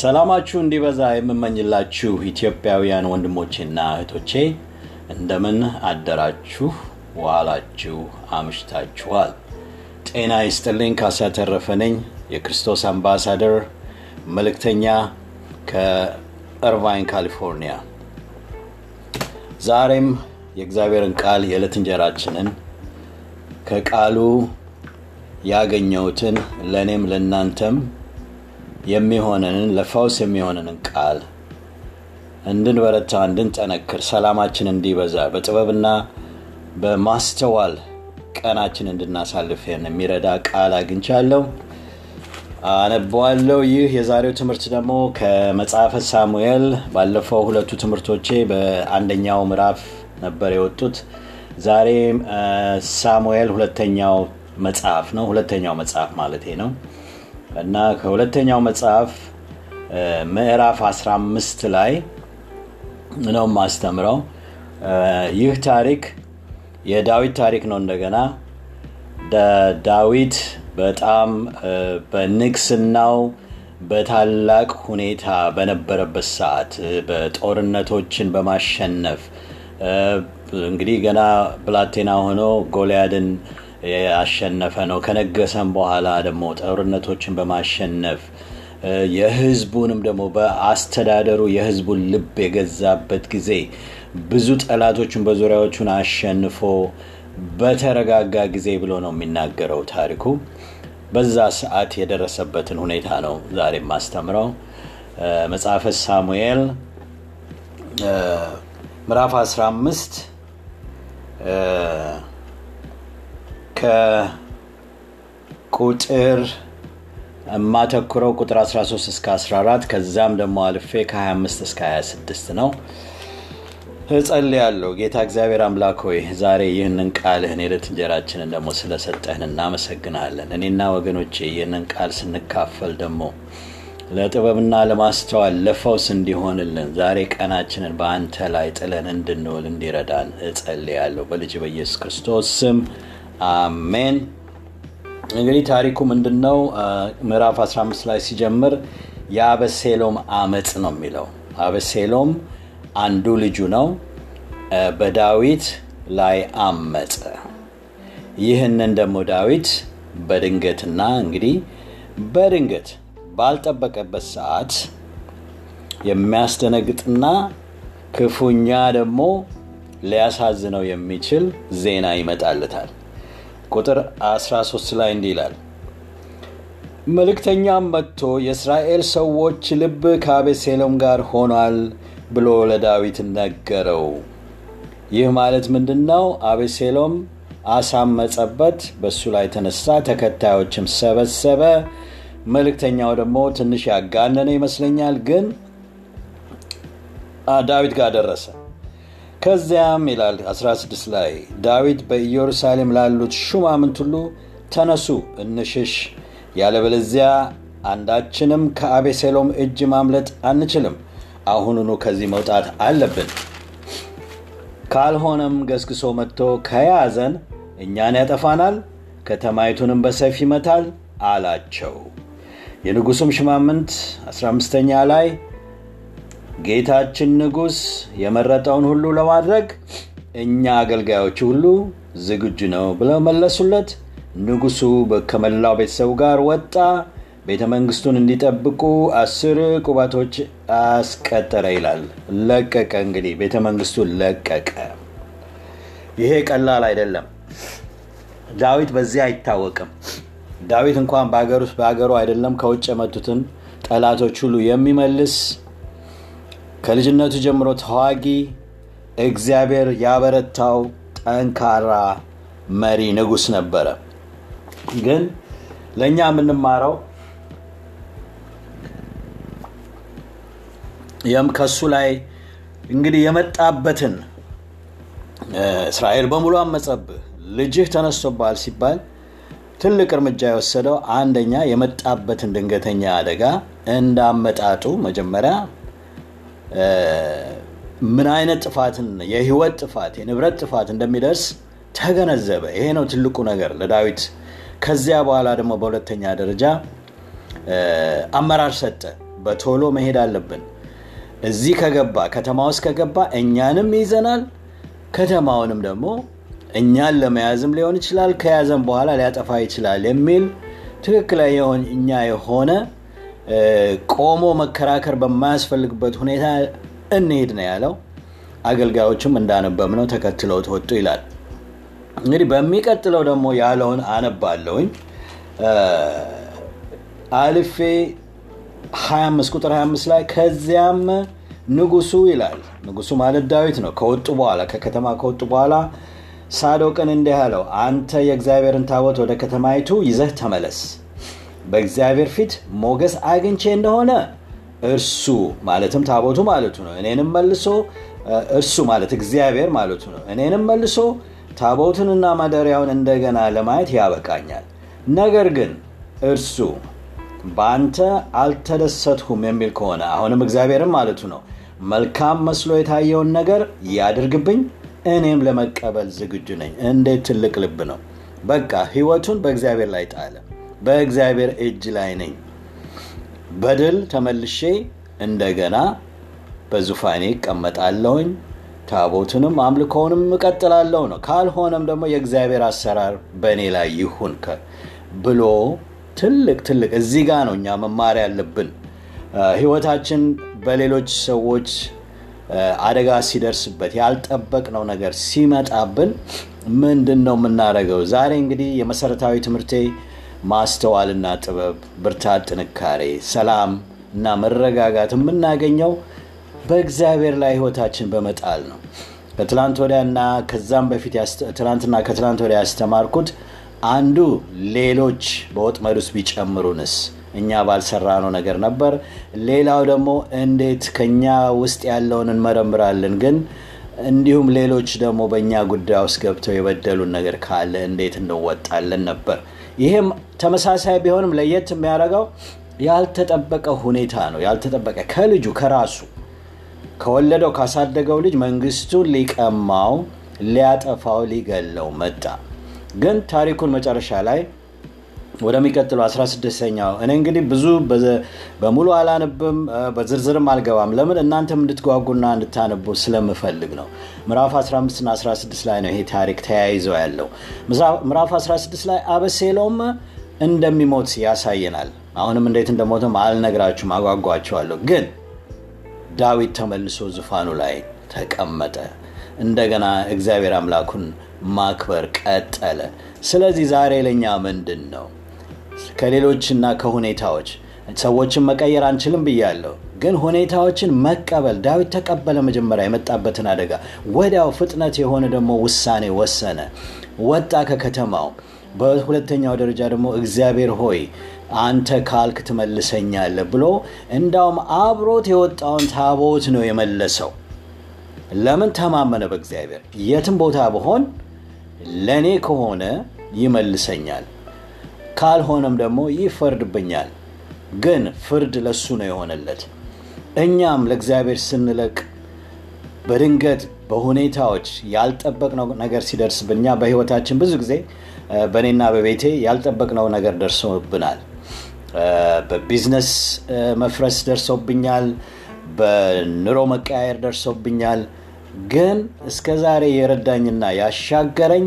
ሰላማችሁ እንዲበዛ የምመኝላችሁ ኢትዮጵያውያን ወንድሞቼና እህቶቼ እንደምን አደራችሁ፣ ዋላችሁ፣ አምሽታችኋል። ጤና ይስጥልኝ። ካሳ የክርስቶስ አምባሳደር መልእክተኛ ከእርቫይን ካሊፎርኒያ። ዛሬም የእግዚአብሔርን ቃል የዕለት እንጀራችንን ከቃሉ ያገኘሁትን ለእኔም ለእናንተም የሚሆነንን ለፈውስ የሚሆነንን ቃል እንድንበረታ እንድንጠነክር ሰላማችን እንዲበዛ በጥበብና በማስተዋል ቀናችን እንድናሳልፍ የሚረዳ ቃል አግኝቻለሁ አነበዋለሁ ይህ የዛሬው ትምህርት ደግሞ ከመጽሐፈ ሳሙኤል ባለፈው ሁለቱ ትምህርቶቼ በአንደኛው ምዕራፍ ነበር የወጡት። ዛሬ ሳሙኤል ሁለተኛው መጽሐፍ ነው። ሁለተኛው መጽሐፍ ማለት ነው እና ከሁለተኛው መጽሐፍ ምዕራፍ 15 ላይ ነው ማስተምረው ይህ ታሪክ የዳዊት ታሪክ ነው እንደገና። ዳዊት በጣም በንግስናው በታላቅ ሁኔታ በነበረበት ሰዓት በጦርነቶችን በማሸነፍ እንግዲህ ገና ብላቴና ሆኖ ጎልያድን ያሸነፈ ነው። ከነገሰም በኋላ ደግሞ ጦርነቶችን በማሸነፍ የህዝቡንም ደግሞ በአስተዳደሩ የህዝቡን ልብ የገዛበት ጊዜ ብዙ ጠላቶችን በዙሪያዎቹን አሸንፎ በተረጋጋ ጊዜ ብሎ ነው የሚናገረው ታሪኩ። በዛ ሰዓት የደረሰበትን ሁኔታ ነው ዛሬ ማስተምረው መጽሐፈ ሳሙኤል ምዕራፍ 15 ከቁጥር የማተኩረው ቁጥር 13 እስከ 14 ከዛም ደግሞ አልፌ ከ25 እስከ 26 ነው። እጸልያለሁ። ጌታ እግዚአብሔር አምላክ ሆይ ዛሬ ይህንን ቃልህን የዕለት እንጀራችንን ደግሞ ስለሰጠህን እናመሰግናለን። እኔና ወገኖቼ ይህንን ቃል ስንካፈል ደግሞ ለጥበብና ለማስተዋል ለፈውስ እንዲሆንልን ዛሬ ቀናችንን በአንተ ላይ ጥለን እንድንውል እንዲረዳን እጸልያለሁ። በልጅ በኢየሱስ ክርስቶስ ስም አሜን። እንግዲህ ታሪኩ ምንድን ነው ምዕራፍ 15 ላይ ሲጀምር የአበሴሎም አመፅ ነው የሚለው። አበሴሎም አንዱ ልጁ ነው። በዳዊት ላይ አመፀ። ይህንን ደግሞ ዳዊት በድንገትና እንግዲህ በድንገት ባልጠበቀበት ሰዓት የሚያስደነግጥና ክፉኛ ደግሞ ሊያሳዝነው የሚችል ዜና ይመጣለታል ቁጥር 13 ላይ እንዲህ ይላል። መልእክተኛም መጥቶ የእስራኤል ሰዎች ልብ ከአቤሴሎም ጋር ሆኗል ብሎ ለዳዊት ነገረው። ይህ ማለት ምንድን ነው አቤሴሎም አሳመፀበት በሱ ላይ ተነሳ ተከታዮችም ሰበሰበ። መልእክተኛው ደግሞ ትንሽ ያጋነነ ይመስለኛል ግን ዳዊት ጋር ደረሰ ከዚያም ይላል 16 ላይ ዳዊት በኢየሩሳሌም ላሉት ሹማምንት ሁሉ ተነሱ እንሽሽ ያለበለዚያ አንዳችንም ከአቤሴሎም እጅ ማምለጥ አንችልም። አሁኑኑ ከዚህ መውጣት አለብን። ካልሆነም ገስግሶ መጥቶ ከያዘን እኛን ያጠፋናል ከተማይቱንም በሰይፍ ይመታል አላቸው። የንጉሱም ሽማምንት 15ኛ ላይ ጌታችን ንጉሥ የመረጠውን ሁሉ ለማድረግ እኛ አገልጋዮች ሁሉ ዝግጁ ነው ብለው መለሱለት። ንጉሱ ከመላው ቤተሰቡ ጋር ወጣ። ቤተ መንግስቱን እንዲጠብቁ አስር ቁባቶች አስቀጠረ ይላል። ለቀቀ እንግዲህ ቤተ መንግስቱን ለቀቀ። ይሄ ቀላል አይደለም። ዳዊት በዚህ አይታወቅም። ዳዊት እንኳን በሀገር ውስጥ በሀገሩ አይደለም ከውጭ የመጡትን ጠላቶች ሁሉ የሚመልስ ከልጅነቱ ጀምሮ ተዋጊ እግዚአብሔር ያበረታው ጠንካራ መሪ ንጉስ ነበረ። ግን ለእኛ የምንማረው የም ከሱ ላይ እንግዲህ የመጣበትን እስራኤል በሙሉ አመፀብህ ልጅህ ተነስቶባል ሲባል ትልቅ እርምጃ የወሰደው አንደኛ የመጣበትን ድንገተኛ አደጋ እንዳመጣጡ መጀመሪያ ምን አይነት ጥፋትን የህይወት ጥፋት የንብረት ጥፋት እንደሚደርስ ተገነዘበ ይሄ ነው ትልቁ ነገር ለዳዊት ከዚያ በኋላ ደግሞ በሁለተኛ ደረጃ አመራር ሰጠ በቶሎ መሄድ አለብን። እዚህ ከገባ ከተማ ውስጥ ከገባ እኛንም ይይዘናል። ከተማውንም ደግሞ እኛን ለመያዝም ሊሆን ይችላል፣ ከያዘም በኋላ ሊያጠፋ ይችላል የሚል ትክክለኛ የሆነ ቆሞ መከራከር በማያስፈልግበት ሁኔታ እንሄድ ነው ያለው። አገልጋዮችም እንዳነበብነው ተከትለው ተወጡ ይላል። እንግዲህ በሚቀጥለው ደግሞ ያለውን አነባለሁኝ አልፌ 25 ቁጥር 25 ላይ ከዚያም ንጉሱ ይላል። ንጉሱ ማለት ዳዊት ነው። ከወጡ በኋላ ከከተማ ከወጡ በኋላ ሳዶቅን እንዲህ አለው፣ አንተ የእግዚአብሔርን ታቦት ወደ ከተማይቱ ይዘህ ተመለስ። በእግዚአብሔር ፊት ሞገስ አግኝቼ እንደሆነ እርሱ ማለትም ታቦቱ ማለቱ ነው። እኔንም መልሶ እርሱ ማለት እግዚአብሔር ማለቱ ነው። እኔንም መልሶ ታቦቱንና ማደሪያውን እንደገና ለማየት ያበቃኛል። ነገር ግን እርሱ በአንተ አልተደሰትሁም የሚል ከሆነ አሁንም እግዚአብሔርም ማለቱ ነው መልካም መስሎ የታየውን ነገር ያድርግብኝ፣ እኔም ለመቀበል ዝግጁ ነኝ። እንዴት ትልቅ ልብ ነው! በቃ ህይወቱን በእግዚአብሔር ላይ ጣለ። በእግዚአብሔር እጅ ላይ ነኝ። በድል ተመልሼ እንደገና በዙፋኔ እቀመጣለሁኝ፣ ታቦቱንም አምልኮውንም እቀጥላለሁ ነው። ካልሆነም ደግሞ የእግዚአብሔር አሰራር በእኔ ላይ ይሁን ብሎ ትልቅ ትልቅ እዚህ ጋር ነው እኛ መማር ያለብን። ህይወታችን በሌሎች ሰዎች አደጋ ሲደርስበት ያልጠበቅነው ነገር ሲመጣብን ምንድን ነው የምናደርገው? ዛሬ እንግዲህ የመሰረታዊ ትምህርቴ ማስተዋልና ጥበብ፣ ብርታት፣ ጥንካሬ፣ ሰላም እና መረጋጋት የምናገኘው በእግዚአብሔር ላይ ህይወታችን በመጣል ነው። ከትላንት ወዲያና ከዛም በፊት ትላንትና ከትላንት ወዲያ ያስተማርኩት አንዱ ሌሎች በወጥመድ ውስጥ ቢጨምሩንስ እኛ ባልሰራነው ነገር ነበር። ሌላው ደግሞ እንዴት ከኛ ውስጥ ያለውን እንመረምራለን፣ ግን እንዲሁም ሌሎች ደግሞ በእኛ ጉዳይ ውስጥ ገብተው የበደሉን ነገር ካለ እንዴት እንወጣለን ነበር። ይህም ተመሳሳይ ቢሆንም ለየት የሚያደርገው ያልተጠበቀ ሁኔታ ነው። ያልተጠበቀ ከልጁ ከራሱ ከወለደው ካሳደገው ልጅ መንግስቱን ሊቀማው፣ ሊያጠፋው፣ ሊገለው መጣ። ግን ታሪኩን መጨረሻ ላይ ወደሚቀጥለው 16ኛው እኔ እንግዲህ ብዙ በሙሉ አላነብም፣ በዝርዝርም አልገባም። ለምን እናንተም እንድትጓጉና እንድታነቡ ስለምፈልግ ነው። ምዕራፍ 15 እና 16 ላይ ነው ይሄ ታሪክ ተያይዘው ያለው። ምዕራፍ 16 ላይ አበሴሎም እንደሚሞት ያሳየናል። አሁንም እንዴት እንደሞተም አልነግራችሁም፣ አጓጓቸዋለሁ። ግን ዳዊት ተመልሶ ዙፋኑ ላይ ተቀመጠ። እንደገና እግዚአብሔር አምላኩን ማክበር ቀጠለ። ስለዚህ ዛሬ ለእኛ ምንድን ነው ከሌሎችና ከሁኔታዎች ሰዎችን መቀየር አንችልም ብያለሁ፣ ግን ሁኔታዎችን መቀበል ዳዊት ተቀበለ። መጀመሪያ የመጣበትን አደጋ ወዲያው ፍጥነት የሆነ ደግሞ ውሳኔ ወሰነ፣ ወጣ ከከተማው። በሁለተኛው ደረጃ ደግሞ እግዚአብሔር ሆይ አንተ ካልክ ትመልሰኛለህ ብሎ እንዳውም አብሮት የወጣውን ታቦት ነው የመለሰው። ለምን ተማመነ በእግዚአብሔር። የትም ቦታ ብሆን ለእኔ ከሆነ ይመልሰኛል፣ ካልሆነም ደግሞ ይፈርድብኛል። ግን ፍርድ ለሱ ነው የሆነለት። እኛም ለእግዚአብሔር ስንለቅ በድንገት በሁኔታዎች ያልጠበቅነው ነገር ሲደርስብን በህይወታችን ብዙ ጊዜ በእኔና በቤቴ ያልጠበቅነው ነገር ደርሶብናል። በቢዝነስ መፍረስ ደርሶብኛል። በኑሮ መቀያየር ደርሶብኛል። ግን እስከ ዛሬ የረዳኝና ያሻገረኝ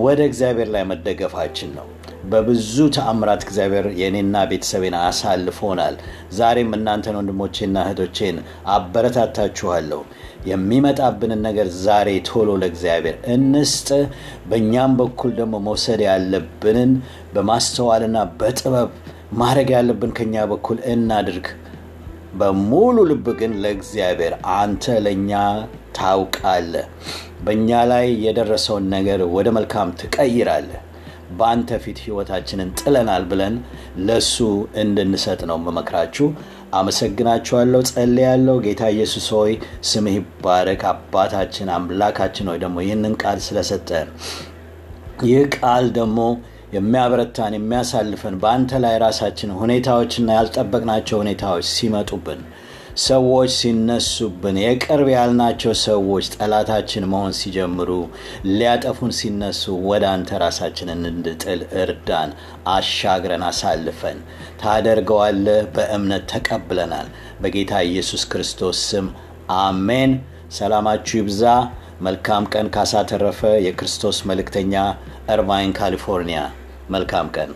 ወደ እግዚአብሔር ላይ መደገፋችን ነው። በብዙ ተአምራት እግዚአብሔር የእኔና ቤተሰቤን አሳልፎናል። ዛሬም እናንተን ወንድሞቼና እህቶቼን አበረታታችኋለሁ። የሚመጣብንን ነገር ዛሬ ቶሎ ለእግዚአብሔር እንስጥ። በእኛም በኩል ደግሞ መውሰድ ያለብንን በማስተዋልና በጥበብ ማድረግ ያለብን ከኛ በኩል እናድርግ። በሙሉ ልብ ግን ለእግዚአብሔር አንተ ለእኛ ታውቃለህ፣ በእኛ ላይ የደረሰውን ነገር ወደ መልካም ትቀይራለህ፣ በአንተ ፊት ህይወታችንን ጥለናል ብለን ለሱ እንድንሰጥ ነው መመክራችሁ። አመሰግናችኋለሁ፣ ጸልያለሁ። ጌታ ኢየሱስ ሆይ ስምህ ይባረክ። አባታችን አምላካችን ሆይ ደግሞ ይህንን ቃል ስለሰጠን ይህ ቃል ደግሞ የሚያበረታን የሚያሳልፈን በአንተ ላይ ራሳችን ሁኔታዎችና ያልጠበቅናቸው ሁኔታዎች ሲመጡብን ሰዎች ሲነሱብን የቅርብ ያልናቸው ሰዎች ጠላታችን መሆን ሲጀምሩ ሊያጠፉን ሲነሱ ወደ አንተ ራሳችንን እንድጥል እርዳን። አሻግረን አሳልፈን ታደርገዋለህ። በእምነት ተቀብለናል። በጌታ ኢየሱስ ክርስቶስ ስም አሜን። ሰላማችሁ ይብዛ። መልካም ቀን። ካሳ ተረፈ፣ የክርስቶስ መልእክተኛ፣ እርቫይን ካሊፎርኒያ። መልካም ቀን